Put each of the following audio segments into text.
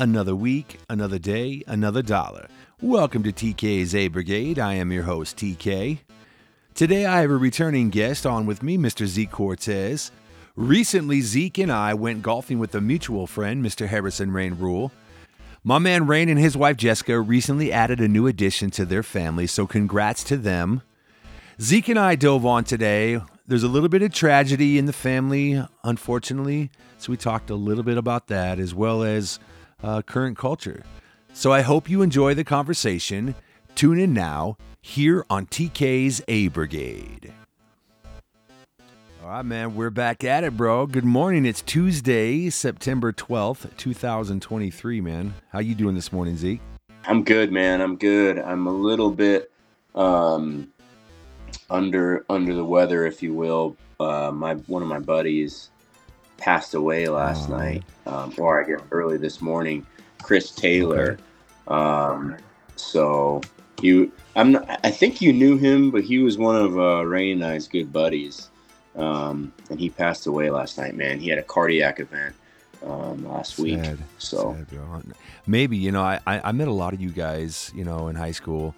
Another week, another day, another dollar. Welcome to TK's A Brigade. I am your host, TK. Today I have a returning guest on with me, Mr. Zeke Cortez. Recently, Zeke and I went golfing with a mutual friend, Mr. Harrison Rain Rule. My man Rain and his wife Jessica recently added a new addition to their family, so congrats to them. Zeke and I dove on today. There's a little bit of tragedy in the family, unfortunately, so we talked a little bit about that as well as uh, current culture. So I hope you enjoy the conversation. Tune in now here on TK's A Brigade. All right, man, we're back at it, bro. Good morning. It's Tuesday, September 12th, 2023, man. How you doing this morning, Zeke? I'm good, man. I'm good. I'm a little bit um, under under the weather, if you will. Uh, my one of my buddies passed away last Oh. night, um, or I guess early this morning. Chris Taylor. Um, so you, I'm not. I think you knew him, but he was one of uh, Ray and I's good buddies. Um, and he passed away last night, man. He had a cardiac event um, last week. Sad, So sad. Maybe you know, I, I I met a lot of you guys, you know, in high school,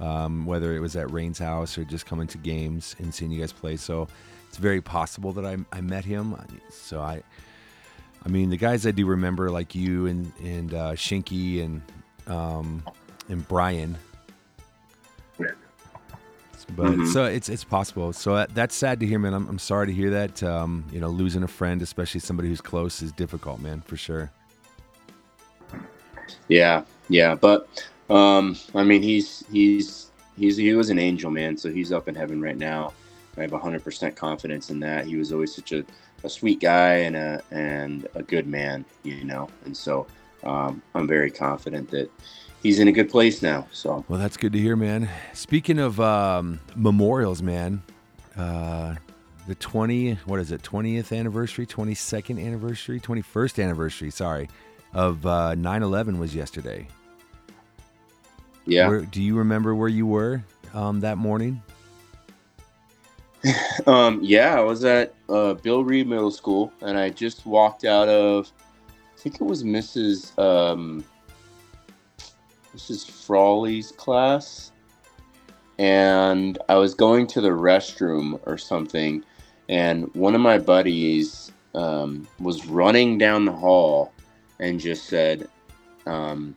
um, whether it was at Rain's house or just coming to games and seeing you guys play. So it's very possible that I, I met him. So I, I mean, the guys I do remember, like you and and uh, Shinky and um, and Brian. But Mhm. so it's it's possible. So that, that's sad to hear, man. I'm, I'm sorry to hear that. Um, you know, losing a friend, especially somebody who's close, is difficult, man, for sure. Yeah, yeah, but um, I mean, he's he's he's he was an angel, man. So he's up in heaven right now. I have hundred percent confidence in that. He was always such a, a sweet guy and a and a good man, you know. And so um, I'm very confident that he's in a good place now. So Well, that's good to hear, man. Speaking of um, memorials, man, uh, the 20, what is it, 20th anniversary, 22nd anniversary, 21st anniversary, sorry, of uh, 9-11 was yesterday. yeah, Where, do you remember where you were um, that morning? Um, yeah, I was at uh, Bill Reed Middle School, and I just walked out of, I think it was Mrs. Um, Mrs. Frawley's class, and I was going to the restroom or something, and one of my buddies um, was running down the hall and just said, um,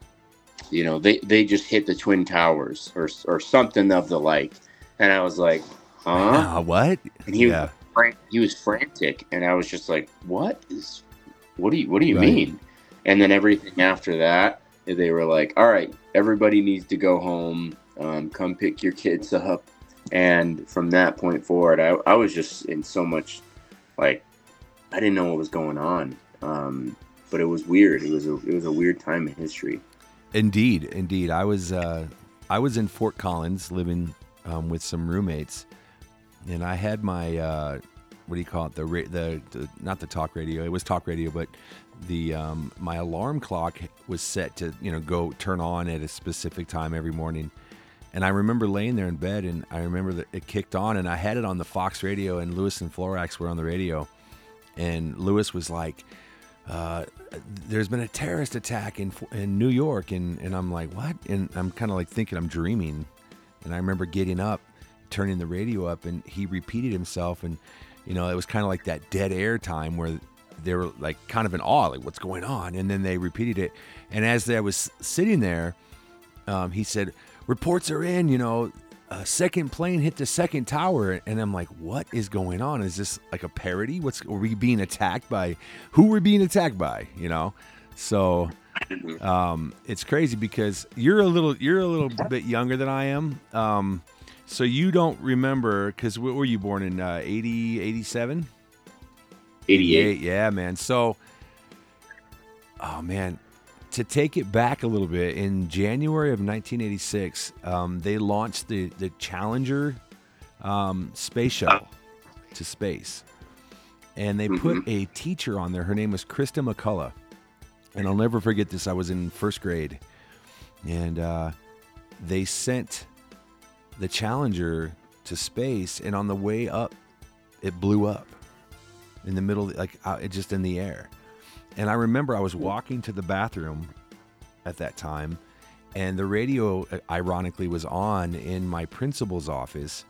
you know, they, they just hit the Twin Towers or, or something of the like. And I was like, huh? Uh, what? And he yeah. was fran- he was frantic, and I was just like, "What is? What do you What do you Right. mean?" And then everything after that, they were like, "All right, everybody needs to go home. Um, come pick your kids up." And from that point forward, I, I was just in so much like I didn't know what was going on, um, but it was weird. It was a it was a weird time in history. Indeed, indeed. I was uh, I was in Fort Collins living um, with some roommates, and I had my uh, what do you call it? The, the the not the talk radio. It was talk radio, but the um, my alarm clock was set to you know go turn on at a specific time every morning. And I remember laying there in bed, and I remember that it kicked on, and I had it on the Fox radio, and Lewis and Floorwax were on the radio, and Lewis was like, uh, "There's been a terrorist attack in in New York," and and I'm like, "What?" And I'm kind of like thinking I'm dreaming, and I remember getting up, turning the radio up, and he repeated himself, and you know it was kind of like that dead air time where they were like kind of in awe, like what's going on, and then they repeated it, and as I was sitting there, um, he said, "Reports are in," you know. A second plane hit the second tower, and I'm like, "What is going on? Is this like a parody? What's are we being attacked by? Who we're being attacked by? You know?" So um, it's crazy because you're a little you're a little bit younger than I am. Um, so you don't remember because what were you born in uh, 80, 87? 88. Yeah, man. So, oh man, to take it back a little bit, in January of 1986, um, they launched the the Challenger um, space shuttle to space, and they put a teacher on there. Her name was Christa McAuliffe, and I'll never forget this. I was in first grade, and uh, they sent the Challenger to space, and on the way up, it blew up in the middle, like uh, just in the air. And I remember I was walking to the bathroom at that time, and the radio, uh, ironically, was on in my principal's office.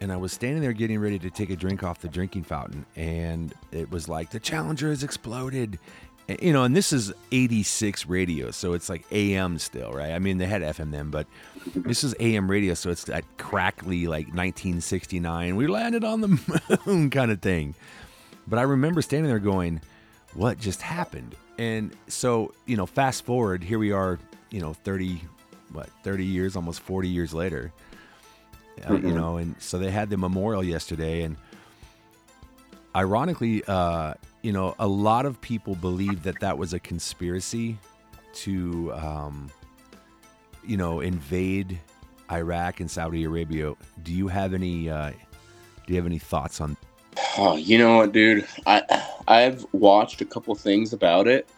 And I was standing there getting ready to take a drink off the drinking fountain, and it was like the Challenger has exploded, you know, and this is 86 radio, so it's like AM still, right? I mean, they had FM then, but this is AM radio, so it's that crackly, like 1969, we landed on the moon kind of thing. But I remember standing there going, what just happened? And so, you know, fast forward, here we are, you know, 30, what, 30 years, almost 40 years later, uh, you know, and so they had the memorial yesterday, and ironically, uh, you know, a lot of people believe that that was a conspiracy to, um, you know, invade Iraq and Saudi Arabia. Do you have any? Uh, do you have any thoughts on? Oh, you know what, dude? I I've watched a couple things about it,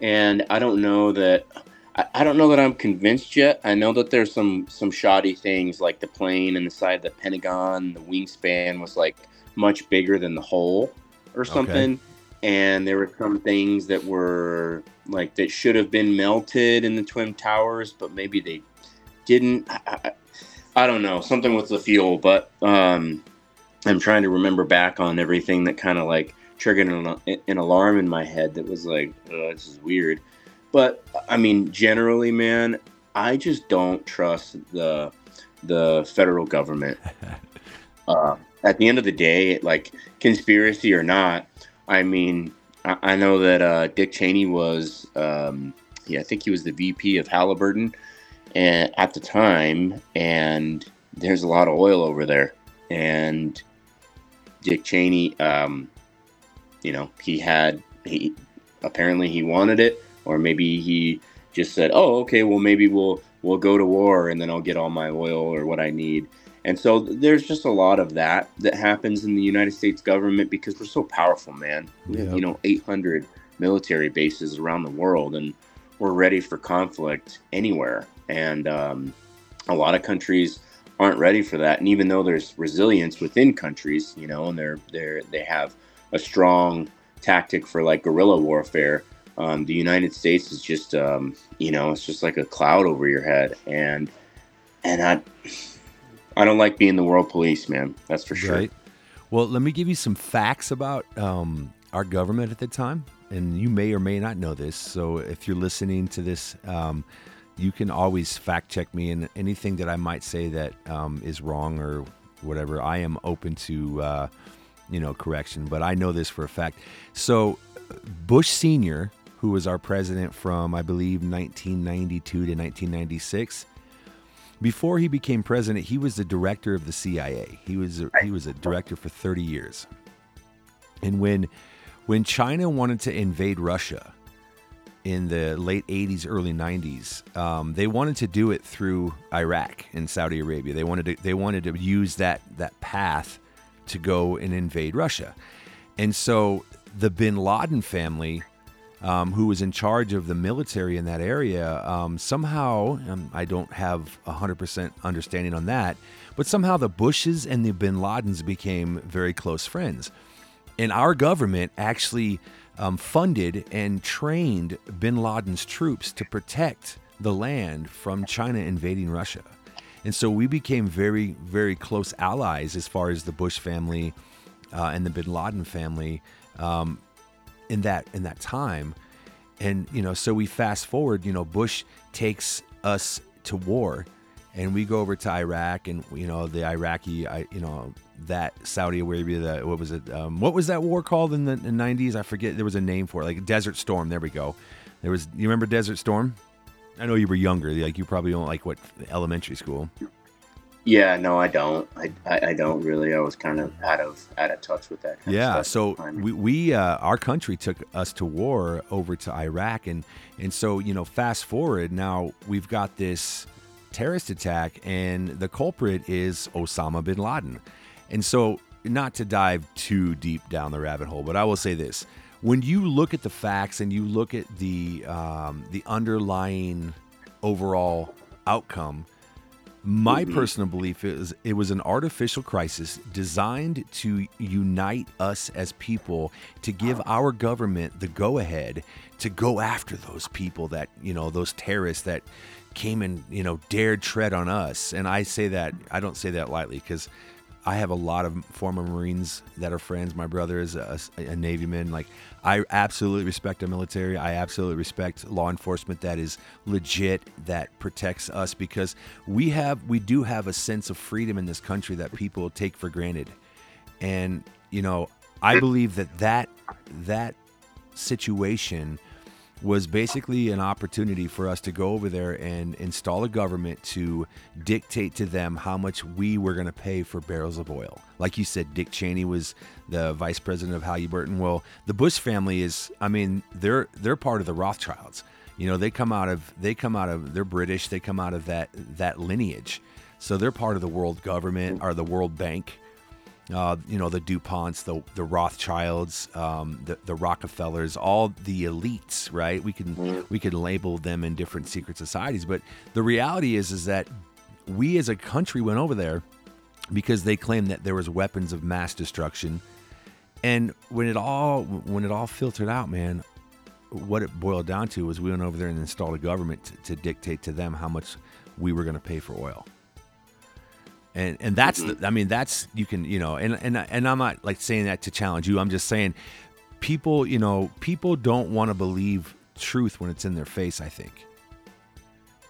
and I don't know that. I, I don't know that I'm convinced yet. I know that there's some some shoddy things like the plane and the side of the Pentagon, the wingspan was like much bigger than the hole or something. Okay. And there were some things that were like that should have been melted in the Twin Towers, but maybe they didn't. I, I, don't know. Something with the fuel, but um, I'm trying to remember back on everything that kind of like triggered an, an, alarm in my head that was like, oh, this is weird. But I mean, generally, man, I just don't trust the the federal government. Uh, at the end of the day, like conspiracy or not, I mean, I, I know that uh, Dick Cheney was, um, yeah, I think he was the VP of Halliburton and, at the time, and there's a lot of oil over there. And Dick Cheney, um, you know, he had, he apparently he wanted it, or maybe he just said, oh, okay, well, maybe we'll, we'll go to war and then I'll get all my oil or what I need and so there's just a lot of that that happens in the United States government because we're so powerful, man. We have, you know, 800 military bases around the world and we're ready for conflict anywhere. And um, a lot of countries aren't ready for that. And even though there's resilience within countries, you know, and they're, they're, they have a strong tactic for like guerrilla warfare, um, the United States is just, um, you know, it's just like a cloud over your head. And, and I, I don't like being the world police, man. That's for sure. Right. Well, let me give you some facts about um, our government at the time, and you may or may not know this. So if you're listening to this, um, you can always fact check me, and anything that I might say that um, is wrong or whatever, I am open to, uh, you know, correction. But I know this for a fact. So Bush Senior, who was our president from I believe 1992 to 1996 before he became president, he was the director of the CIA. He was a, he was a director for 30 years. And when when China wanted to invade Russia in the late 80s, early 90s, um, they wanted to do it through Iraq and Saudi Arabia. They wanted to they wanted to use that that path to go and invade Russia. And so the Bin Laden family um, who was in charge of the military in that area, um, somehow, I don't have 100% understanding on that, but somehow the Bushes and the bin Ladens became very close friends. And our government actually um, funded and trained bin Laden's troops to protect the land from China invading Russia. And so we became very, very close allies as far as the Bush family uh, and the bin Laden family. Um, in that in that time. And you know so we fast forward you know bush takes us to war and we go over to iraq and you know the iraqi I, you know that saudi arabia that what was it um, what was that war called in the, in the 90s i forget. There was a name for it like desert storm. There we go. There was you remember desert storm? I know you were younger like you probably don't like what elementary school yeah, no, I don't. I, I, I, don't really. I was kind of out of out of touch with that. yeah, so we, we uh, our country took us to war over to Iraq, and and so you know, fast forward now, we've got this terrorist attack, and the culprit is Osama bin Laden, and so not to dive too deep down the rabbit hole, but I will say this: when you look at the facts and you look at the um, the underlying overall outcome My mm-hmm. personal belief is it was an artificial crisis designed to unite us as people to give our government the go ahead to go after those people that, you know, those terrorists that came and, you know, dared tread on us. And I say that, I don't say that lightly because I have a lot of former Marines that are friends. My brother is a, a Navyman. Like, I absolutely respect the military. I absolutely respect law enforcement that is legit, that protects us because we have, we do have a sense of freedom in this country that people take for granted. And, you know, I believe that that, that situation was basically an opportunity for us to go over there and install a government to dictate to them how much we were going to pay for barrels of oil. Like you said, Dick Cheney was the vice president of Halliburton. Well, the Bush family is, I mean, they're they're part of the Rothschilds. You know, they come out of they come out of they're British. They come out of that that lineage, so they're part of the world government or the World Bank uh, you know the Duponts, the the Rothschilds, um, the the Rockefellers, all the elites, right? We can we can label them in different secret societies, but the reality is is that we as a country went over there because they claimed that there was weapons of mass destruction, and when it all when it all filtered out, man, what it boiled down to was we went over there and installed a government to, to dictate to them how much we were going to pay for oil and and that's mm-hmm. the, I mean that's you can you know and and and I'm not like saying that to challenge you. I'm just saying people you know people don't want to believe truth when it's in their face. I think.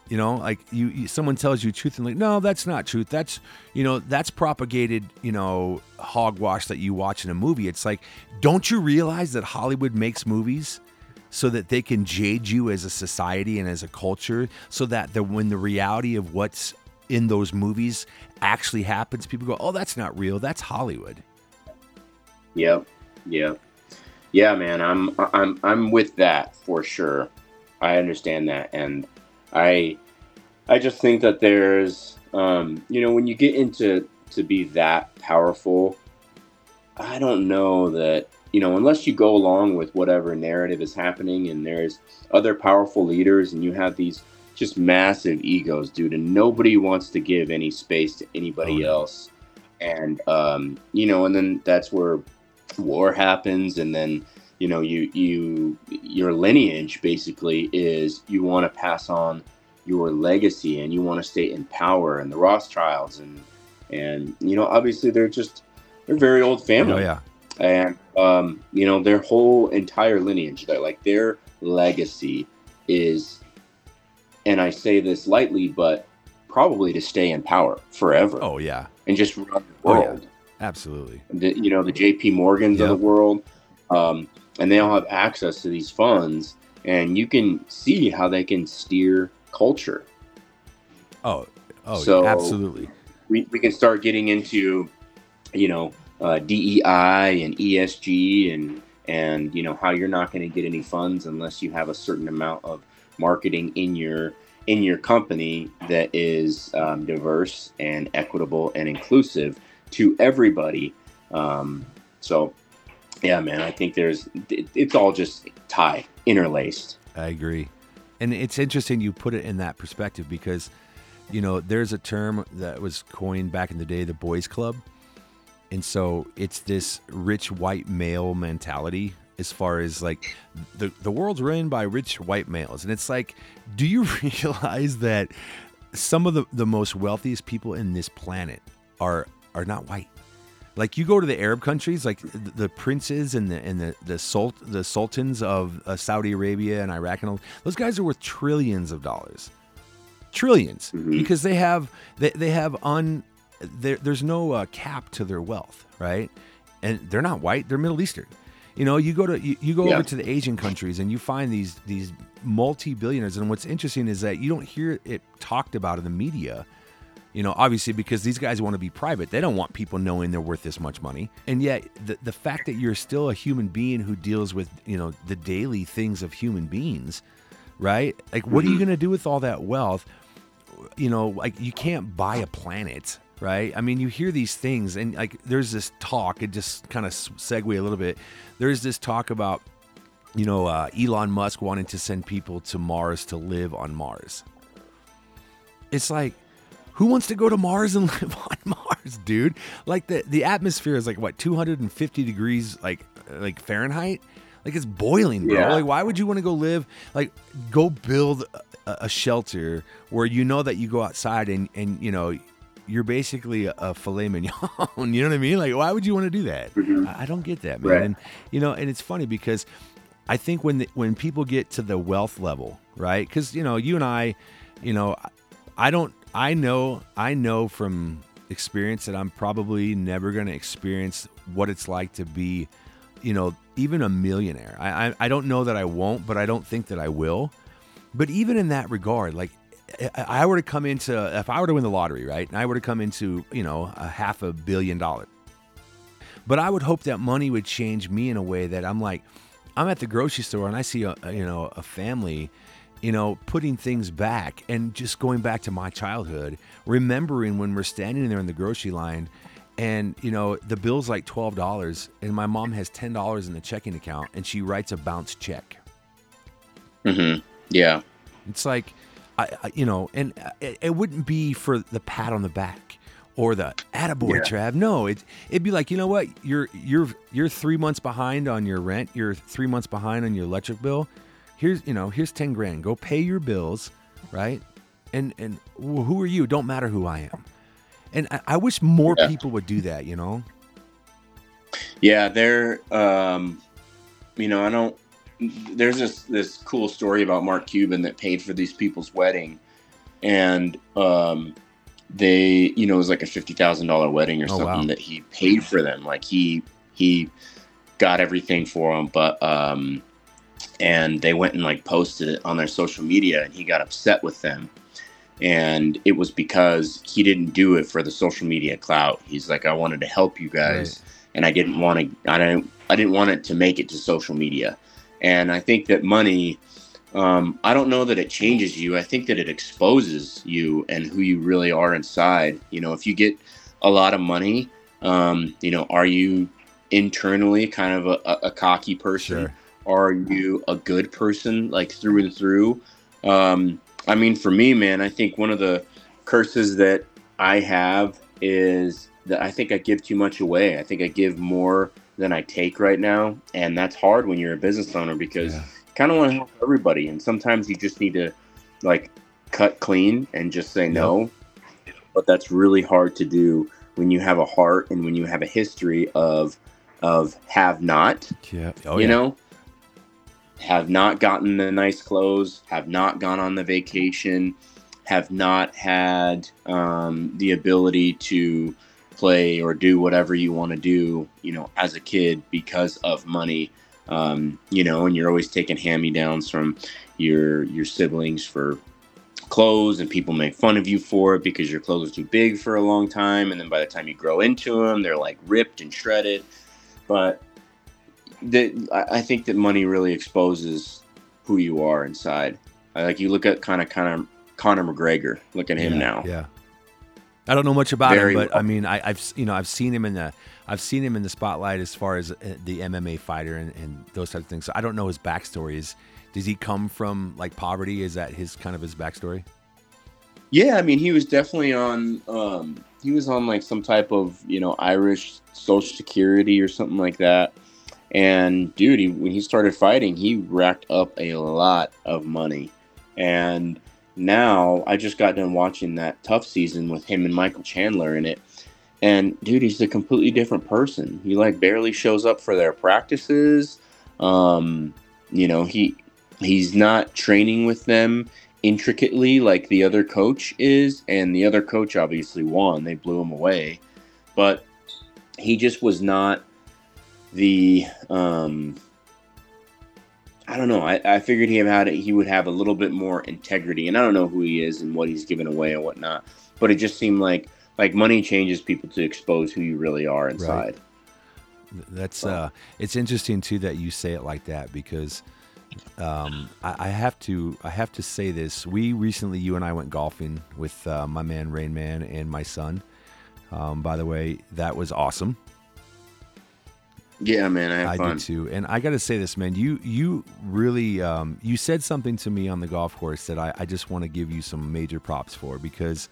You know, like you, you, someone tells you truth and like, no, that's not truth. That's, you know, that's propagated, you know, hogwash that you watch in a movie. It's like, don't you realize that Hollywood makes movies so that they can jade you as a society and as a culture so that the when the reality of what's in those movies actually happens, people go, "Oh, that's not real. That's Hollywood." Yep. Yeah. Yeah, man. I'm I'm I'm with that for sure. I understand that, and I I just think that there's um, you know when you get into to be that powerful, I don't know that you know unless you go along with whatever narrative is happening, and there's other powerful leaders, and you have these just massive egos, dude, and nobody wants to give any space to anybody oh, else. And um, you know, and then that's where war happens, and then you know, you you your lineage basically is you want to pass on your legacy and you want to stay in power, and the Rothschilds and and you know, obviously they're just they're very old family. Oh yeah. And um, you know, their whole entire lineage, they're like their legacy is and I say this lightly, but probably to stay in power forever. Oh yeah, and just run the world. Oh, yeah. Absolutely. The, you know the J.P. Morgans yep. of the world, um, and they all have access to these funds, and you can see how they can steer culture. Oh, oh, so absolutely. We we can start getting into, you know, uh, DEI and ESG and and you know how you're not going to get any funds unless you have a certain amount of marketing in your in your company that is um, diverse and equitable and inclusive to everybody. Um, so, yeah, man, I think there's it, it's all just tied, interlaced. I agree, and it's interesting you put it in that perspective because you know there's a term that was coined back in the day, the boys' club. And so it's this rich white male mentality as far as like the the world's run by rich white males. And it's like do you realize that some of the, the most wealthiest people in this planet are are not white? Like you go to the arab countries like the, the princes and the and the the, sult, the sultans of uh, saudi arabia and iraq and all those guys are worth trillions of dollars. 1000000000000s mm-hmm. because they have they, they have un there's no uh, cap to their wealth right? And they're not white. They're middle eastern you know, you go to you, you go yeah. over to the Asian countries and you find these these multi billionaires, and what's interesting is that you don't hear it talked about in the media. You know, obviously because these guys want to be private. They don't want people knowing they're worth this much money. And yet the the fact that you're still a human being who deals with, you know, the daily things of human beings, right? Like what are you mm-hmm. going to do with all that wealth? You know, like you can't buy a planet right? I mean, you hear these things, and like there's this talk. It just kind of segue a little bit. There's this talk about, you know, uh, Elon Musk wanting to send people to Mars to live on Mars. It's like, who wants to go to Mars and live on Mars, dude? Like the the atmosphere is like what 250 degrees like like Fahrenheit. Like it's boiling, bro. Yeah. Like why would you want to go live? Like go build a, a shelter where you know that you go outside and and you know you're basically a, filet mignon. you know what I mean? Like why would you want to do that? Mm-hmm. I, I don't get that, man. Right. And you know, and it's funny because I think when the, when people get to the wealth level, right? Because you know, you and I, you know, I don't. I know. I know from experience that I'm probably never going to experience what it's like to be, you know, even a millionaire. I, I I don't know that I won't, but I don't think that I will. But even in that regard, like I I were to come into, if I were to win the lottery, right, and I were to come into, you know, a half a billion dollars. But I would hope that money would change me in a way that I'm like, I'm at the grocery store and I see a, you know a family, you know, putting things back and just going back to my childhood, remembering when we're standing there in the grocery line, and you know the bill's like twelve dollars, and my mom has ten dollars in the checking account, and she writes a bounce check. mm-hmm Yeah. It's like, I, I you know, and it, it wouldn't be for the pat on the back or the attaboy, Yeah. Trav. No, it it'd be like, you know what? You're you're you're three months behind on your rent. You're three months behind on your electric bill. Here's you know, here's ten grand. Go pay your bills, right? And and who are you? Don't matter who I am. And I, I wish more Yeah. people would do that. You know? Yeah, they're um you know, I don't there's this this cool story about Mark Cuban that paid for these people's wedding. And um they you know it was like a fifty thousand dollar wedding or Oh, something wow. that he paid for them. Like he he got everything for them, but um and they went and like posted it on their social media and he got upset with them. And it was because he didn't do it for the social media clout. He's like i wanted to help you guys and i didn't want to i didn't i didn't want it to make it to social media and i think that money um, i don't know that it changes you. I think that it exposes you and who you really are inside. You know if you get a lot of money um, you know are you internally kind of a, a, cocky person? Sure. are you a good person like through and through? Um i mean for me man i think one of the curses that i have is that i think i give too much away. I think i give more than i take right now and that's hard when you're a business owner because Yeah. you kind of want to help everybody and sometimes you just need to like cut clean and just say no but that's really hard to do when you have a heart and when you have a history of of have not Yeah. Oh you yeah. know have not gotten the nice clothes have not gone on the vacation have not had um, the ability to play or do whatever you want to do you know as a kid because of money um, you know and you're always taking hand-me-downs from your your siblings for clothes and people make fun of you for it because your clothes are too big for a long time and then by the time you grow into them they're like ripped and shredded but I I think that money really exposes who you are inside. Like you look at kind of kind of Conor McGregor. Look at him yeah, now. Yeah. I don't know much about Very him, but well. I mean, I, I've you know I've seen him in the I've seen him in the spotlight as far as uh, the MMA fighter and, and those types of things. So I don't know his backstory. Is does he come from like poverty? Is that his kind of his backstory? Yeah, I mean he was definitely on. Um, he was on like some type of you know Irish Social Security or something like that. And dude, he, when he started fighting, he racked up a lot of money. And now I just got done watching that TUF season with him and Michael Chandler in it. And dude, he's a completely different person. He like barely shows up for their practices. Um, you know, he he's not training with them intricately like the other coach is, and the other coach obviously won. They blew him away, but he just was not the um I don't know. I, I figured he had he would have a little bit more integrity, and I don't know who he is and what he's given away and whatnot. But it just seemed like like money changes people to expose who you really are inside. That's Oh. uh, it's interesting too that you say it like that because um, I, I have to I have to say this. We recently, you and I went golfing with uh, my man Rain Man and my son. Um, by the way, that was awesome. Yeah, man, I have I did too, and I got to say this, man. You you really um, you said something to me on the golf course that I, I just want to give you some major props for because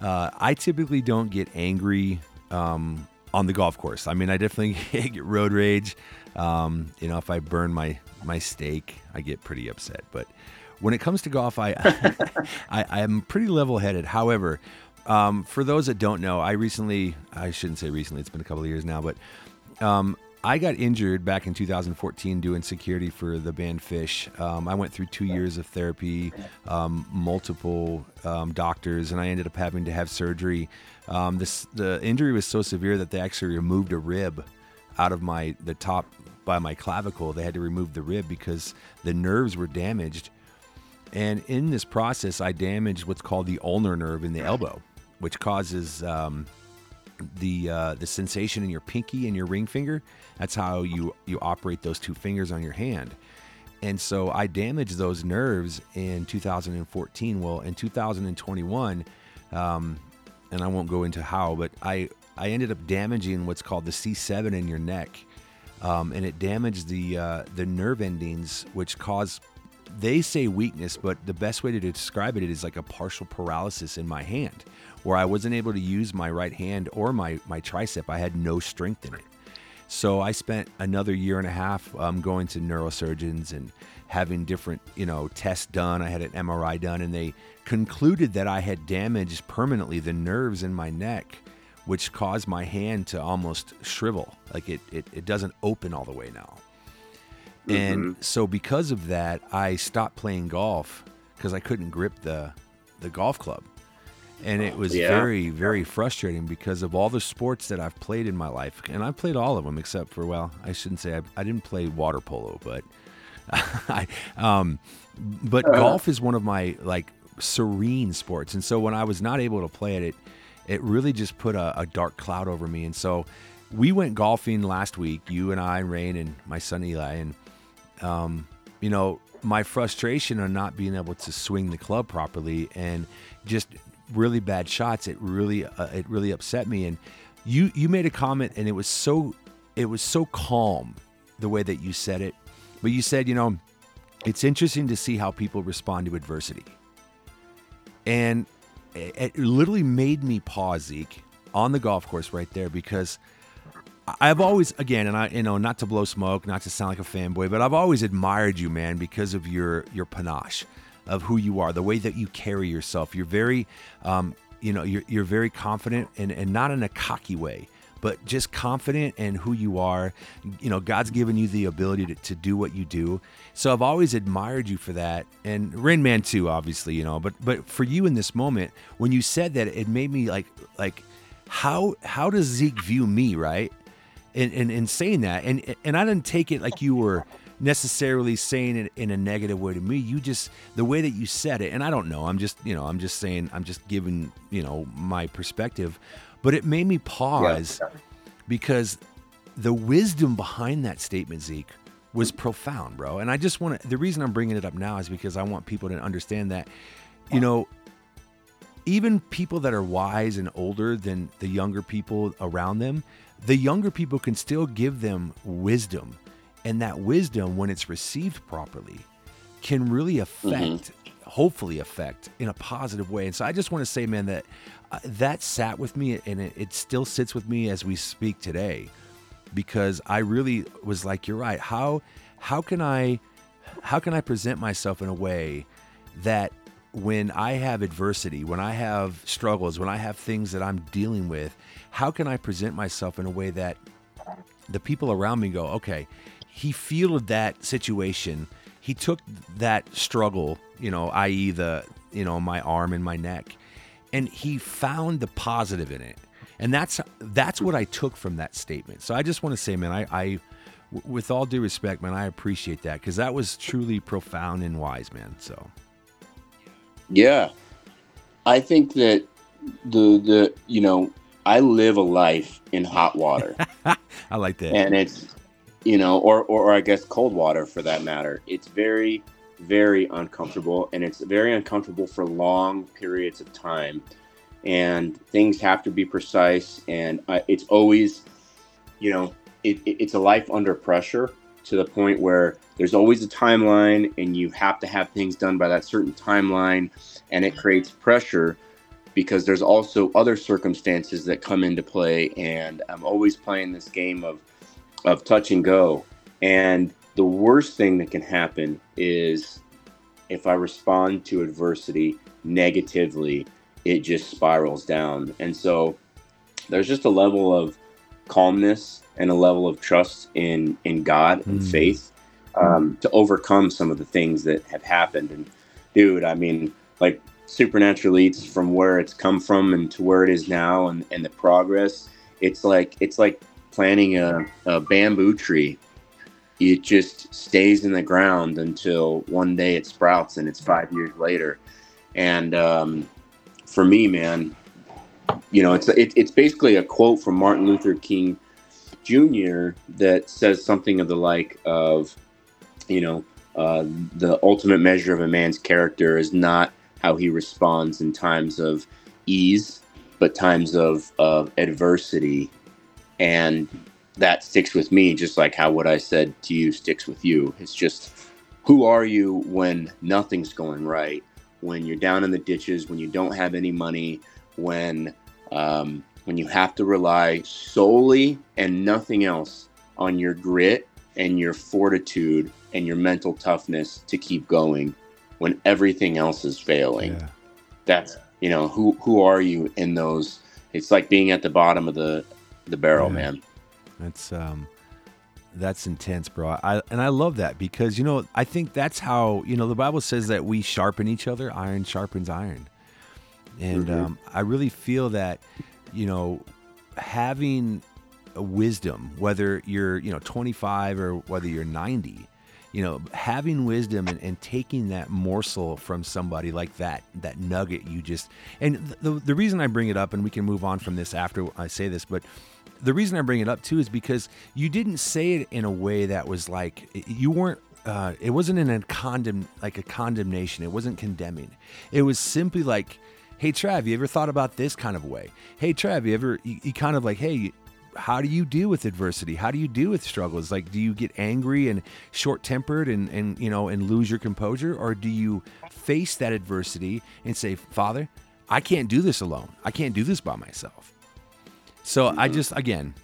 uh, I typically don't get angry um, on the golf course. I mean, I definitely get road rage. Um, you know, if I burn my my steak, I get pretty upset. But when it comes to golf, I I am pretty level headed. However, um, for those that don't know, I recently I shouldn't say recently. It's been a couple of years now, but um, I got injured back in 2014 doing security for the band Phish. Um, I went through two years of therapy, um, multiple um, doctors, and I ended up having to have surgery. Um, this the injury was so severe that they actually removed a rib out of my the top by my clavicle. They had to remove the rib because the nerves were damaged. And in this process, I damaged what's called the ulnar nerve in the elbow, which causes um, the uh, the sensation in your pinky and your ring finger. That's how you you operate those two fingers on your hand. And so I damaged those nerves in 2014. Well, in 2021, um, and I won't go into how, but I I ended up damaging what's called the C7 in your neck, um, and it damaged the uh, the nerve endings, which cause they say weakness, but the best way to describe it is like a partial paralysis in my hand, where I wasn't able to use my right hand or my my tricep. I had no strength in it. So I spent another year and a half um, going to neurosurgeons and having different, you know, tests done. I had an MRI done, and they concluded that I had damaged permanently the nerves in my neck, which caused my hand to almost shrivel. Like it, it, it doesn't open all the way now. Mm-hmm. And so because of that, I stopped playing golf because I couldn't grip the the golf club. And it was yeah. very, very frustrating because of all the sports that I've played in my life. And I've played all of them except for, well, I shouldn't say I, I didn't play water polo, but I, um, but uh-huh. golf is one of my like serene sports. And so when I was not able to play it, it, it really just put a, a dark cloud over me. And so we went golfing last week, you and I, Rain, and my son Eli. And, um, you know, my frustration on not being able to swing the club properly and just really bad shots, it really, uh, it really upset me. And you, you made a comment, and it was so, it was so calm the way that you said it. But you said, you know, it's interesting to see how people respond to adversity. And it literally made me pause, Zeke, on the golf course right there because I've always, again, and I, you know, not to blow smoke, not to sound like a fanboy, but I've always admired you, man, because of your your panache, of who you are, the way that you carry yourself. You're very, um, you know, you're you're very confident and and not in a cocky way but just confident in who you are. You know, God's given you the ability to, to do what you do. So I've always admired you for that. And Rain Man too, obviously, you know, but but for you in this moment, when you said that, it made me like like how how does Zeke view me, right? And in, in, in saying that. And and I didn't take it like you were necessarily saying it in a negative way to me. You just the way that you said it, and I don't know. I'm just you know I'm just saying I'm just giving you know my perspective. But it made me pause yeah. because the wisdom behind that statement, Zeke, was profound, bro. And I just want to, the reason I'm bringing it up now is because I want people to understand that, you know, even people that are wise and older than the younger people around them, the younger people can still give them wisdom. And that wisdom, when it's received properly, can really affect, mm-hmm. hopefully, affect in a positive way. And so I just want to say, man, that that sat with me and it, it still sits with me as we speak today because I really was like, you're right. How how can I how can I present myself in a way that when I have adversity, when I have struggles, when I have things that I'm dealing with, how can I present myself in a way that the people around me go, okay, he fielded that situation. He took that struggle, you know, i.e. the, you know, my arm and my neck, and he found the positive in it and that's that's what i took from that statement so i just want to say man i, I with all due respect man i appreciate that because that was truly profound and wise man so yeah. I think that the the you know i live a life in hot water. I like that. And it's you know or, or or i guess cold water for that matter. It's very very uncomfortable and it's very uncomfortable for long periods of time. And things have to be precise and uh, it's always you know it, it, it's a life under pressure to the point where there's always a timeline and you have to have things done by that certain timeline and it creates pressure because there's also other circumstances that come into play and i'm always playing this game of of touch and go. And the worst thing that can happen is if i respond to adversity negatively it just spirals down. And so there's just a level of calmness and a level of trust in in god and Mm. faith um, to overcome some of the things that have happened. And dude i mean like supernatural eats from where it's come from and to where it is now and, and the progress it's like it's like planting a, a bamboo tree. It just stays in the ground until one day it sprouts and it's five years later. And um, for me man you know it's it, it's basically a quote from martin luther king jr that says something of the like of you know uh, the ultimate measure of a man's character is not how he responds in times of ease, but times of, of adversity. And that sticks with me, just like how what I said to you sticks with you. It's just who are you when nothing's going right, when you're down in the ditches, when you don't have any money, when um, when you have to rely solely and nothing else on your grit and your fortitude and your mental toughness to keep going when everything else is failing. Yeah. That's you know who who are you in those? It's like being at the bottom of the the barrel, Yeah. man. That's um that's intense, bro. I and I love that because you know, I think that's how, you know, the Bible says that we sharpen each other, iron sharpens iron. And Mhm. um I really feel that, you know, having a wisdom, whether you're, you know, 25 or whether you're 90, you know, having wisdom and, and taking that morsel from somebody like that, that nugget you just, and the, the reason I bring it up, and we can move on from this after I say this, but the reason I bring it up too is because you didn't say it in a way that was like, you weren't, uh, it wasn't in a condemn, like a condemnation. It wasn't condemning. It was simply like, hey, Trav, you ever thought about this kind of way? Hey, Trav, you ever, you, you kind of like, hey, how do you deal with adversity? How do you deal with struggles? Like, do you get angry and short tempered and, and, you know, and lose your composure? Or do you face that adversity and say, Father, I can't do this alone. I can't do this by myself. So I mm-hmm. just, again,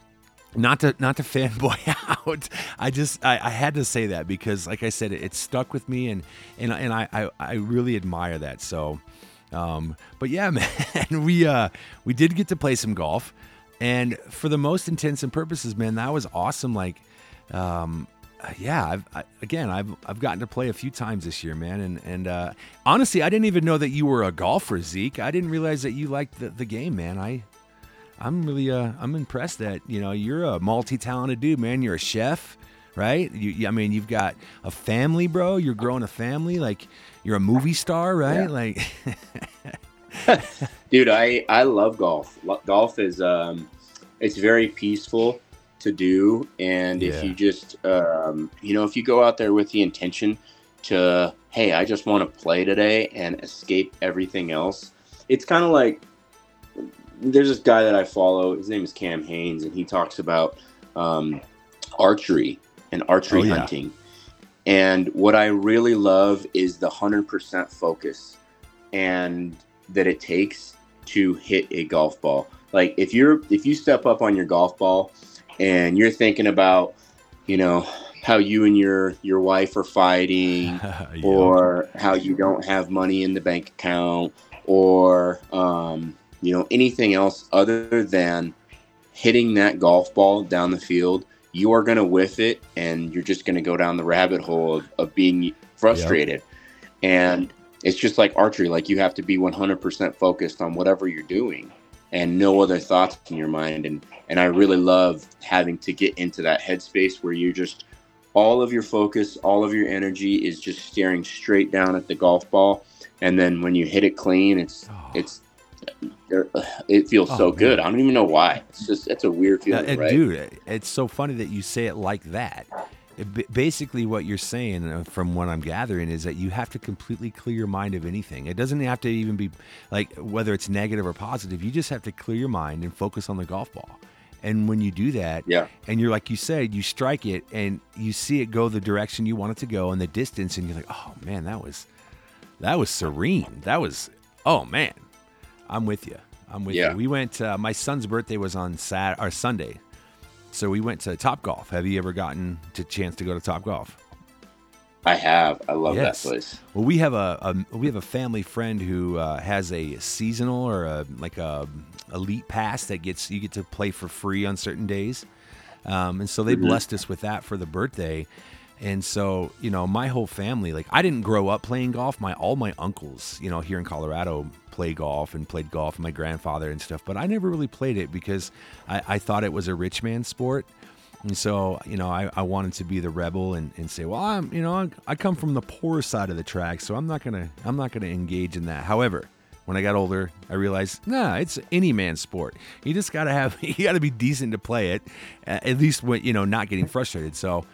not to not to fanboy out. I just I, I had to say that because, like I said, it, it stuck with me, and and and I, I I really admire that. So, um, but yeah, man, we uh we did get to play some golf, and for the most intents and purposes, man, that was awesome. Like, um, yeah, I've, I, again, I've I've gotten to play a few times this year, man, and and uh, honestly, I didn't even know that you were a golfer, Zeke. I didn't realize that you liked the, the game, man. I I'm really uh I'm impressed that you know you're a multi-talented dude, man. You're a chef, right? You, you- I mean, you've got a family, bro. You're growing a family, like you're a movie star, right? Yeah. Like, Dude, I I love golf. Golf is um it's very peaceful to do and if Yeah. you just um you know, if you go out there with the intention to hey, I just want to play today and escape everything else. It's kind of like there's this guy that I follow. His name is Cam Hanes, and he talks about um, archery and archery Oh, yeah. hunting. And what I really love is the hundred percent focus and that it takes to hit a golf ball. Like if you're if you step up on your golf ball and you're thinking about, you know, how you and your your wife are fighting yeah. or how you don't have money in the bank account or um, you know anything else other than hitting that golf ball down the field you are going to whiff it and you're just going to go down the rabbit hole of, of being frustrated. And it's just like archery like you have to be 100% focused on whatever you're doing and no other thoughts in your mind. And and i really love having to get into that headspace where you're just all of your focus all of your energy is just staring straight down at the golf ball. And then when you hit it clean it's Oh. it's it feels Oh, so man. good i don't even know why it's just it's a weird feeling and right dude, it's so funny that you say it like that. It, basically, what you're saying, uh, from what I'm gathering, is that you have to completely clear your mind of anything. It doesn't have to even be like whether it's negative or positive. You just have to clear your mind and focus on the golf ball. And when you do that, yeah and you're like you said, you strike it and you see it go the direction you want it to go and the distance, and you're like, oh man, that was that was serene. That was oh man. I'm with you. I'm with Yeah. you. We went. Uh, my son's birthday was on Sat or Sunday, so we went to Top Golf. Have you ever gotten to chance to go to Top Golf? I have. I love Yes. that place. Well, we have a, a we have a family friend who uh, has a seasonal or a like a elite pass that gets you get to play for free on certain days, um, and so they blessed us with that for the birthday. And so you know, my whole family like I didn't grow up playing golf. My all my uncles, you know, here in Colorado play golf and played golf. My grandfather and stuff, but I never really played it because I, I thought it was a rich man sport. And so, you know, I, I wanted to be the rebel and, and say, well, I'm, you know, I, come from the poor side of the track, so I'm not gonna, I'm not gonna engage in that. However, when I got older, I realized, nah, it's any man's sport. You just gotta have, you gotta be decent to play it, at least when, you know, not getting frustrated. So,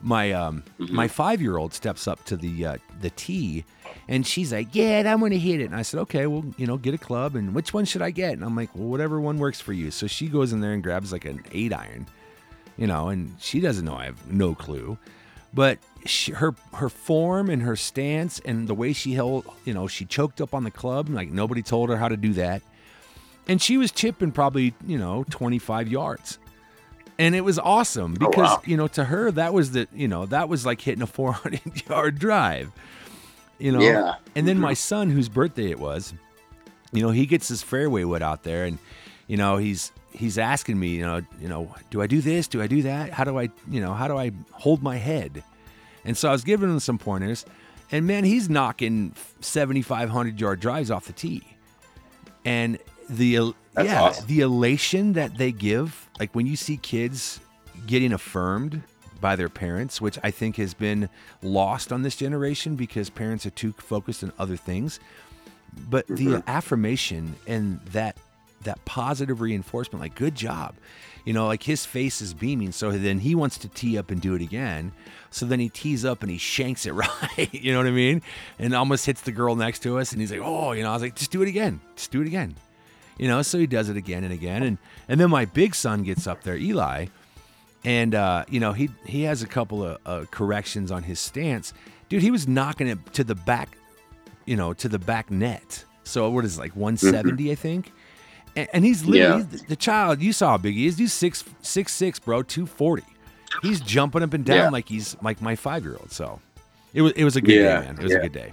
my um, my five year old steps up to the uh, the tee, and she's like, "Yeah, I'm gonna hit it." And I said, "Okay, well, you know, get a club, and which one should I get?" And I'm like, "Well, whatever one works for you." So she goes in there and grabs like an eight iron you know, and she doesn't know. I have no clue, but she, her her form and her stance and the way she held, you know, she choked up on the club like nobody told her how to do that, and she was chipping probably you know 25 yards, and it was awesome oh, because wow. you know to her that was the you know that was like hitting a 400 yard drive, you know, Yeah. and then my mm-hmm. son whose birthday it was, you know, he gets his fairway wood out there and you know, he's he's asking me, you know, you know, do I do this? Do I do that? How do I, you know, how do I hold my head? And so I was giving him some pointers, and man, he's knocking 7,500 yard drives off the tee. And the That's yeah, awesome. the elation that they give, like when you see kids getting affirmed by their parents, which I think has been lost on this generation because parents are too focused on other things. But the affirmation and that that positive reinforcement, like good job, you know, like his face is beaming. So then he wants to tee up and do it again. So then he tees up and he shanks it right. you know what I mean? And almost hits the girl next to us. And he's like, oh, you know, I was like, just do it again. Just do it again. You know, so he does it again and again. And and then my big son gets up there, Eli, and uh, you know he he has a couple of uh, corrections on his stance. Dude, he was knocking it to the back, you know, to the back net. So what is it, like 170, I think. And, and he's literally Yeah. he's the, child. You saw how big he is. He's six six six, bro, two forty. He's jumping up and down Yeah. like he's like my five year old. So it was it was a good Yeah, day, man. It was a good day.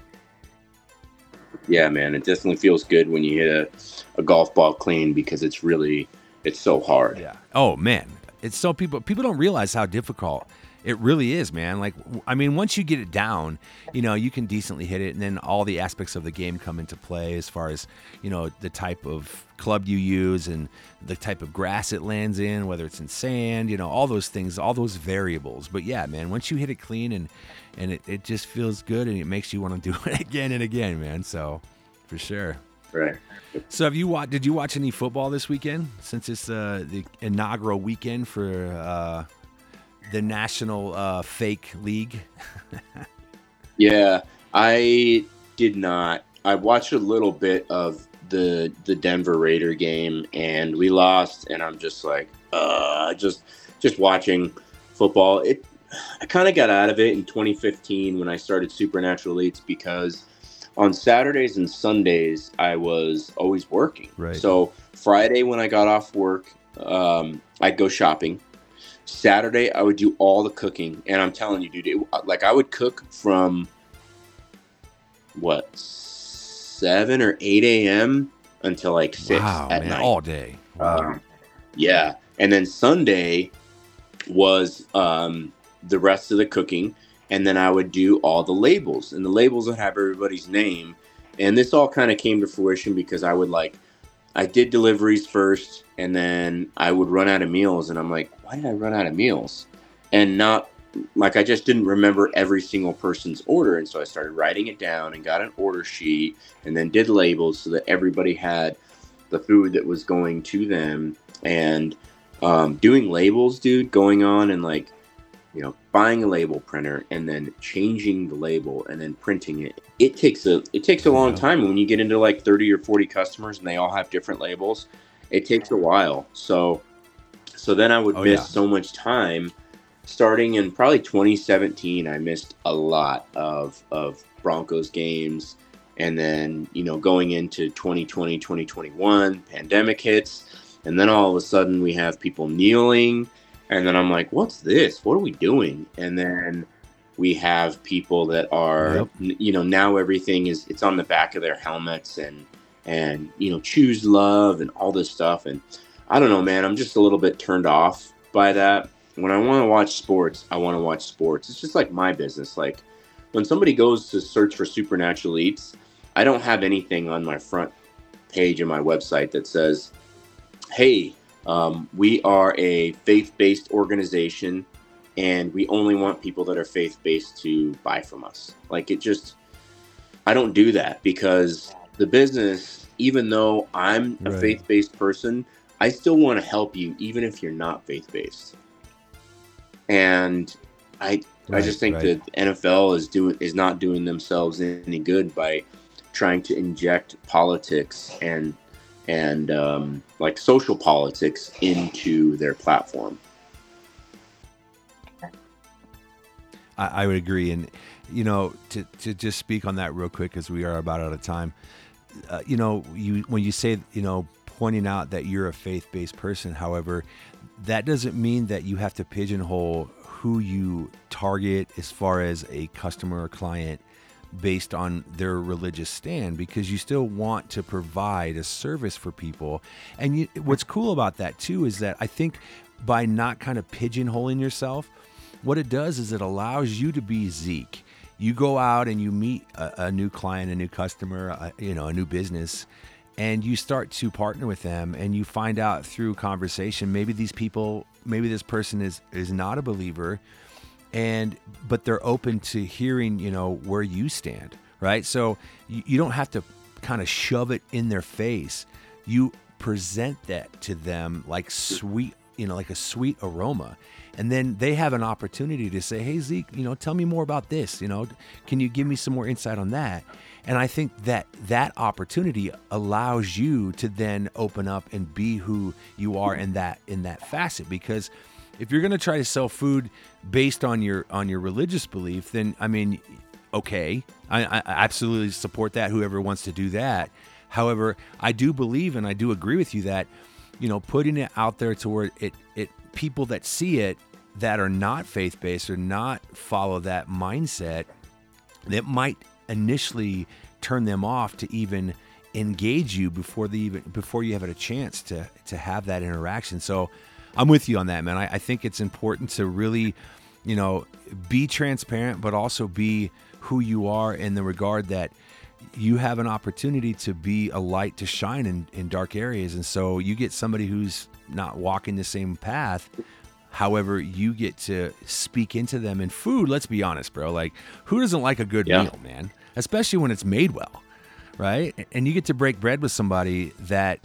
Yeah, man, it definitely feels good when you hit a, a golf ball clean because it's really it's so hard. Yeah. Oh man, it's so people people don't realize how difficult it really is, man. Like I mean, once you get it down, you know, you can decently hit it, and then all the aspects of the game come into play as far as you know the type of club you use and the type of grass it lands in, whether it's in sand, you know, all those things, all those variables. But yeah, man, once you hit it clean and and it, it just feels good and it makes you want to do it again and again, man. So for sure. Right. So have you watched? Did you watch any football this weekend? Since it's uh, the inaugural weekend for uh, the National uh, Fake League. Yeah, I did not. I watched a little bit of the the Denver Raider game, and we lost. And I'm just like, uh, just just watching football. It. I kind of got out of it in 2015 when I started Supernatural Eats because on Saturdays and Sundays I was always working. Right. So Friday when I got off work, um, I'd go shopping. Saturday I would do all the cooking, and I'm telling you, dude, it, like I would cook from what seven or eight a.m. until like six wow, at man, night. all day. Wow. Um, yeah, and then Sunday was um, the rest of the cooking, and then I would do all the labels, and the labels would have everybody's name, and this all kind of came to fruition because I would like, I did deliveries first, and then I would run out of meals, and I'm like, why did I run out of meals? And not like I just didn't remember every single person's order, and so I started writing it down and got an order sheet, and then did labels so that everybody had the food that was going to them and um, doing labels dude going on and like you know buying a label printer and then changing the label and then printing it. It takes a it takes a long Yeah. time. When you get into like 30 or 40 customers and they all have different labels it takes a while. So so then i would Oh, miss yeah. so much time. Starting in probably 2017 i missed a lot of of broncos games. And then you know going into 2020 2021 pandemic hits. And then all of a sudden we have people kneeling and then i'm like what's this? What are we doing? And then we have people that are yep. you know now everything is it's on the back of their helmets and and you know choose love and all this stuff. And i don't know man i'm just a little bit turned off by that. When i want to watch sports i want to watch sports. It's just like my business. Like when somebody goes to search for supernatural eats I don't have anything on my front page of my website that says, hey, um, we are a faith based organization and we only want people that are faith based to buy from us. Like it just, I don't do that because the business, even though I'm a right. faith based person, I still want to help you even if you're not faith based. And I, right, I just think right. that NFL is doing is not doing themselves any good by trying to inject politics and and um, like social politics into their platform. I, I, would agree, and you know, to to just speak on that real quick, because we are about out of time. Uh, you know, you when you say you know pointing out that you're a faith-based person, however, that doesn't mean that you have to pigeonhole who you target as far as a customer or client based on their religious stand because you still want to provide a service for people. And you, what's cool about that too is that I think by not kind of pigeonholing yourself, what it does is it allows you to be Zeke. You go out and you meet a, a new client, a new customer, a, you know, a new business, and you start to partner with them and you find out through conversation maybe these people maybe this person is is not a believer and but they're open to hearing you know where you stand right? So you, you don't have to kind of shove it in their face. You present that to them like sweet you know like a sweet aroma. And then they have an opportunity to say hey zeke you know tell me more about this you know can you give me some more insight on that? And i think that that opportunity allows you to then open up and be who you are in that in that facet because if you're going to try to sell food based on your on your religious belief, then I mean, okay, I, I absolutely support that. Whoever wants to do that. However, I do believe and I do agree with you that you know putting it out there to where it it people that see it that are not faith based or not follow that mindset that might initially turn them off to even engage you before the even before you have a chance to to have that interaction. So I'm with you on that, man. I, I think it's important to really, you know, be transparent, but also be who you are in the regard that you have an opportunity to be a light to shine in, in dark areas. And so you get somebody who's not walking the same path. However, you get to speak into them. And food, let's be honest, bro. Like, who doesn't like a good yeah. meal, man? Especially when it's made well, right? And you get to break bread with somebody that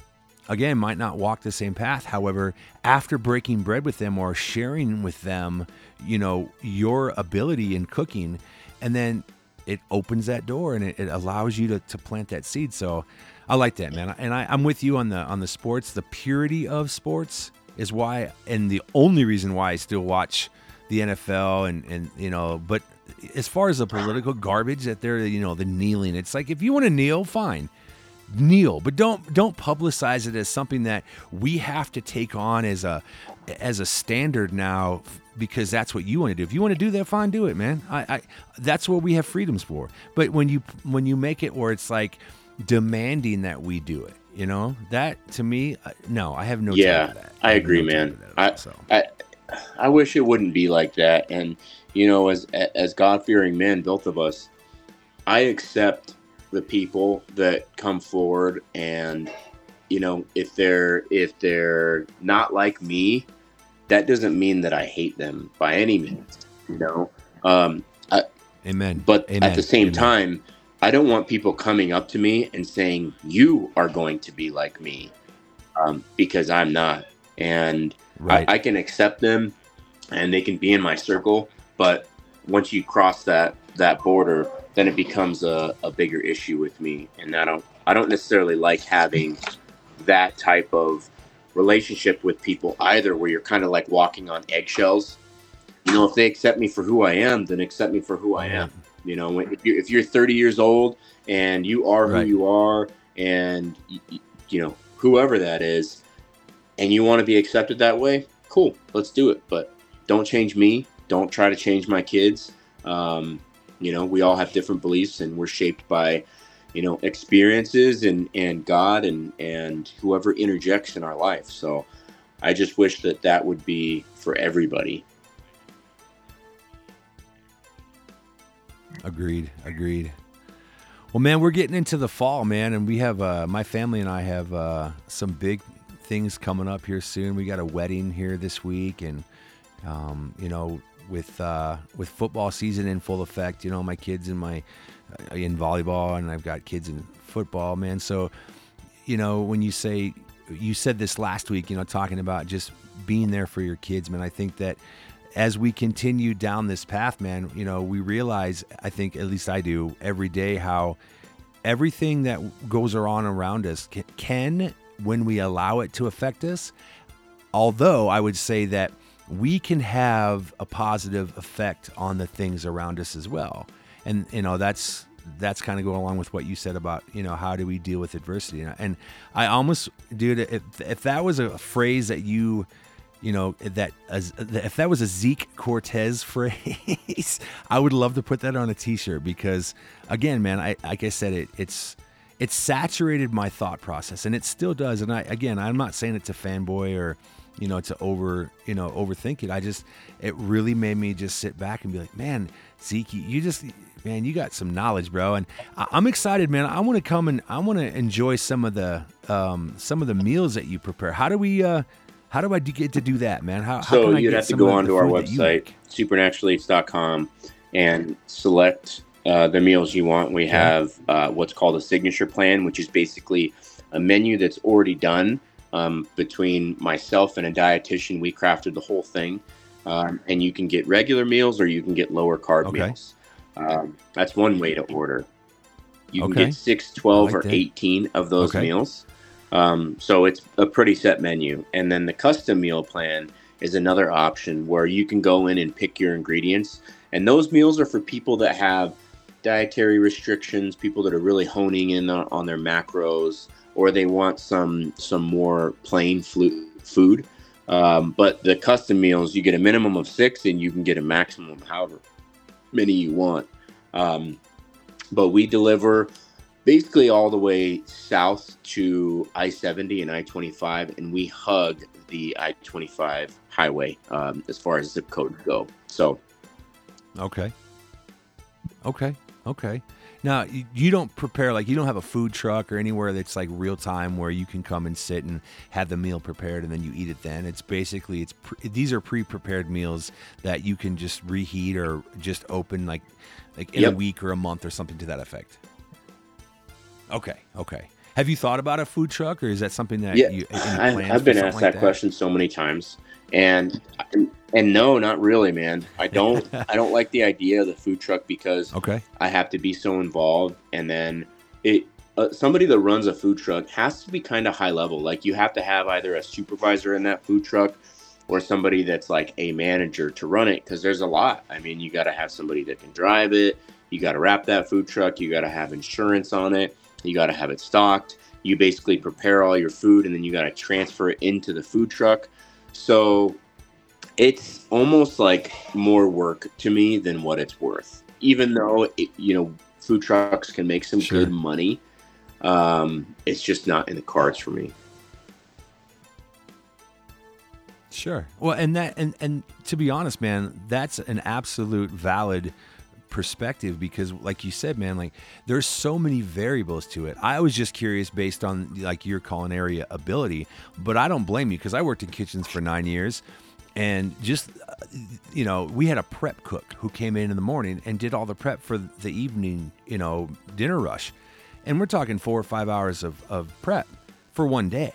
again, might not walk the same path. However, after breaking bread with them or sharing with them, you know, your ability in cooking, and then it opens that door and it, it allows you to, to plant that seed. So I like that, man. And I, I'm with you on the on the sports. The purity of sports is why, and the only reason why I still watch the NFL and and you know, but as far as the political garbage that they're you know the kneeling, it's like if you want to kneel, fine kneel but don't don't publicize it as something that we have to take on as a as a standard now because that's what you want to do. If you want to do that fine do it man. I, I that's what we have freedoms for. But when you when you make it where it's like demanding that we do it you know? That to me uh, no i have no yeah i, I agree no man. I, so. I i wish it wouldn't be like that. And you know as as god-fearing men both of us i accept the people that come forward and you know if they're if they're not like me that doesn't mean that i hate them by any means you know um I, amen but amen. at the same amen. time i don't want people coming up to me and saying you are going to be like me um, because i'm not and right. I, I can accept them and they can be in my circle but once you cross that that border then it becomes a, a bigger issue with me. And I don't I don't necessarily like having that type of relationship with people either where you're kind of like walking on eggshells. You know, if they accept me for who I am, then accept me for who I am. You know, if you're, if you're 30 years old and you are who Right. you are, and you know whoever that is, and you want to be accepted that way, cool, let's do it. But don't change me. Don't try to change my kids. Um, you know, we all have different beliefs, and we're shaped by you know experiences and and God and and whoever interjects in our life. So I just wish that that would be for everybody. Agreed. Agreed. Well, man, we're getting into the fall, man, and we have uh, my family and I have uh, some big things coming up here soon. We got a wedding here this week, and um, you know, with uh, with football season in full effect, you know, my kids in my uh, in volleyball, and I've got kids in football, man. So, you know, when you say you said this last week, you know, talking about just being there for your kids, man, I think that as we continue down this path, man, you know, we realize, I think, at least I do, every day how everything that goes on around us can, when we allow it to affect us, although I would say that we can have a positive effect on the things around us as well. And, you know, that's, that's kind of going along with what you said about, you know, how do we deal with adversity? And I almost, dude, if, if that was a phrase that you, you know that as if that was a Zeke Cortez phrase, I would love to put that on a T-shirt because, again, man, I like I said, it it's it's saturated my thought process, and it still does. And I again, I'm not saying it to fanboy or you know to over you know overthink it. I just it really made me just sit back and be like, man, Zeke, you- just man, you got some knowledge, bro, and I- I'm excited, man. I want to come and I want to enjoy some of the um, some of the meals that you prepare. How do we? Uh, how do I do- get to do that, man? How, how So can you'd have to go onto our food that you website, make? supernaturaleats.com, and select uh, the meals you want. We have uh, what's called a signature plan, which is basically a menu that's already done um, between myself and a dietitian. We crafted the whole thing, um, and you can get regular meals or you can get lower carb Okay. meals. Um, that's one way to order. You can get 6, 12, like or that. 18 of those Okay. meals. Um, so it's a pretty set menu. And then the custom meal plan is another option where you can go in and pick your ingredients. And those meals are for people that have dietary restrictions, people that are really honing in on, on their macros, or they want some some more plain flu- food. Um, but the custom meals, you get a minimum of six, and you can get a maximum however many you want. Um, but we deliver basically all the way south to I 70 and I 25, and we hug the I 25 highway um, as far as zip codes go. So, Okay. Okay. Okay. Now you, you don't prepare like you don't have a food truck or anywhere that's like real time where you can come and sit and have the meal prepared and then you eat it. Then it's basically it's pre, these are pre-prepared meals that you can just reheat or just open like like in a week or a month or something to that effect. Okay. Okay. Have you thought about a food truck or is that something that yeah, you? I, I've been asked like that, question so many times, and and no, not really, man. I don't I don't like the idea of the food truck because Okay. I have to be so involved, and then it uh, somebody that runs a food truck has to be kind of high level. Like you have to have either a supervisor in that food truck or somebody that's like a manager to run it because there's a lot. I mean, you got to have somebody that can drive it. You got to wrap that food truck. You got to have insurance on it. You got to have it stocked. You basically prepare all your food and then you got to transfer it into the food truck. So it's almost like more work to me than what it's worth. Even though it, you know food trucks can make some Sure. good money, um, it's just not in the cards for me. Sure. Well, and that and and to be honest, man, that's an absolute valid perspective because like you said man like there's so many variables to it i was just curious based on like your culinary ability but i don't blame you because i worked in kitchens for nine years and just uh, you know we had a prep cook who came in in the morning and did all the prep for the evening you know dinner rush and we're talking four or five hours of, of prep for one day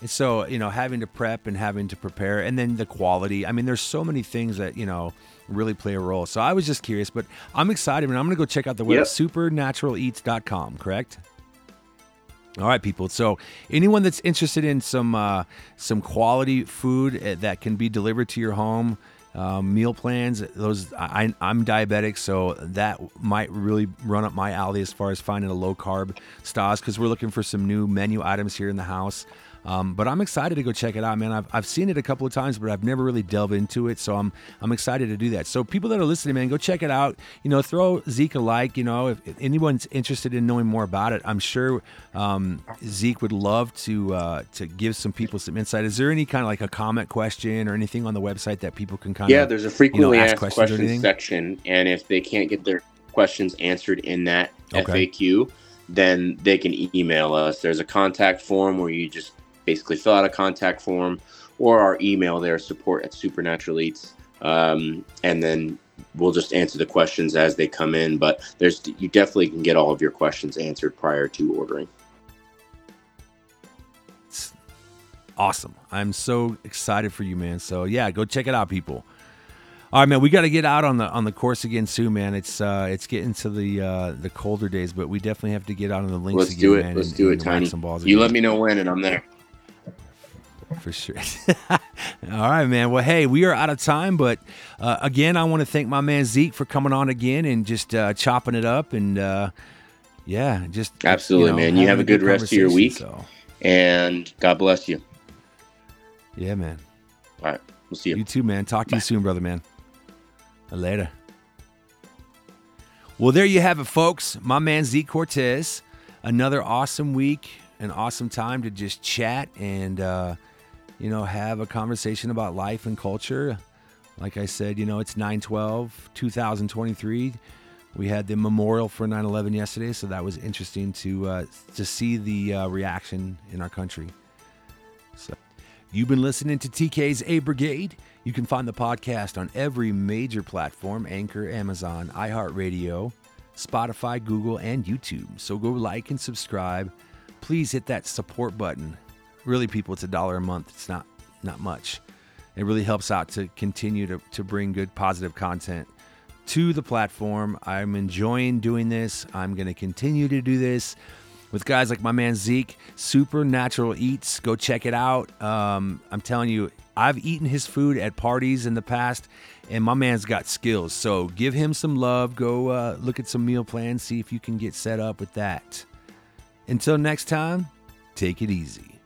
and so, you know, having to prep and having to prepare and then the quality. I mean, there's so many things that, you know, really play a role. So I was just curious, but I'm excited and I'm going to go check out the web Yep. supernaturaleats.com, correct? All right, people. So anyone that's interested in some uh, some quality food uh, that can be delivered to your home, um, meal plans. Those I, I'm diabetic, so that might really run up my alley as far as finding a low carb stas because we're looking for some new menu items here in the house. Um, but I'm excited to go check it out, man. I've, I've seen it a couple of times, but I've never really delved into it. So I'm I'm excited to do that. So people that are listening, man, go check it out. You know, throw Zeke a like. You know, if, if anyone's interested in knowing more about it, I'm sure um, Zeke would love to uh, to give some people some insight. Is there any kind of like a comment question or anything on the website that people can kind yeah, of yeah? there's a frequently you know, ask asked questions questions, section, and if they can't get their questions answered in that Okay. FAQ, then they can email us. There's a contact form where you just basically fill out a contact form, or our email there, support at Supernatural Eats, um, and then we'll just answer the questions as they come in. But there's you definitely can get all of your questions answered prior to ordering. awesome. I'm so excited for you, man. So yeah, go check it out, people. All right, man. We got to get out on the on the course again soon, man. It's uh it's getting to the uh the colder days, but we definitely have to get out on the links Let's again, do it. man. Let's and- do it, and whack Tiny. Some balls You again. let me know when, and I'm there. For sure. All right, man. Well, hey, we are out of time, but uh, again, I want to thank my man Zeke for coming on again and just uh, chopping it up and uh, yeah, just Absolutely, know, man. You have a good rest of your week. So, And God bless you. yeah, man. All right, we'll see you. You too, man. Talk to you soon, brother, man. Later. Well, there you have it, folks. My man Zeke Cortez. Another awesome week, an awesome time to just chat and, uh, you know, have a conversation about life and culture. Like I said, you know, it's 912, 2023. We had the memorial for 9 11 yesterday, so that was interesting to, uh, to see the uh, reaction in our country. So. You've been listening to The Advocate Brigade. You can find the podcast on every major platform Anchor, Amazon, iHeartRadio, Spotify, Google, and YouTube. So go like and subscribe. Please hit that support button. Really, people, it's a dollar a month. It's not not much. It really helps out to continue to, to bring good, positive content to the platform. I'm enjoying doing this. I'm going to continue to do this with guys like my man Zeke, Supernatural Eats. Go check it out. Um, I'm telling you, I've eaten his food at parties in the past, and my man's got skills. So give him some love. Go uh, look at some meal plans, see if you can get set up with that. Until next time, take it easy.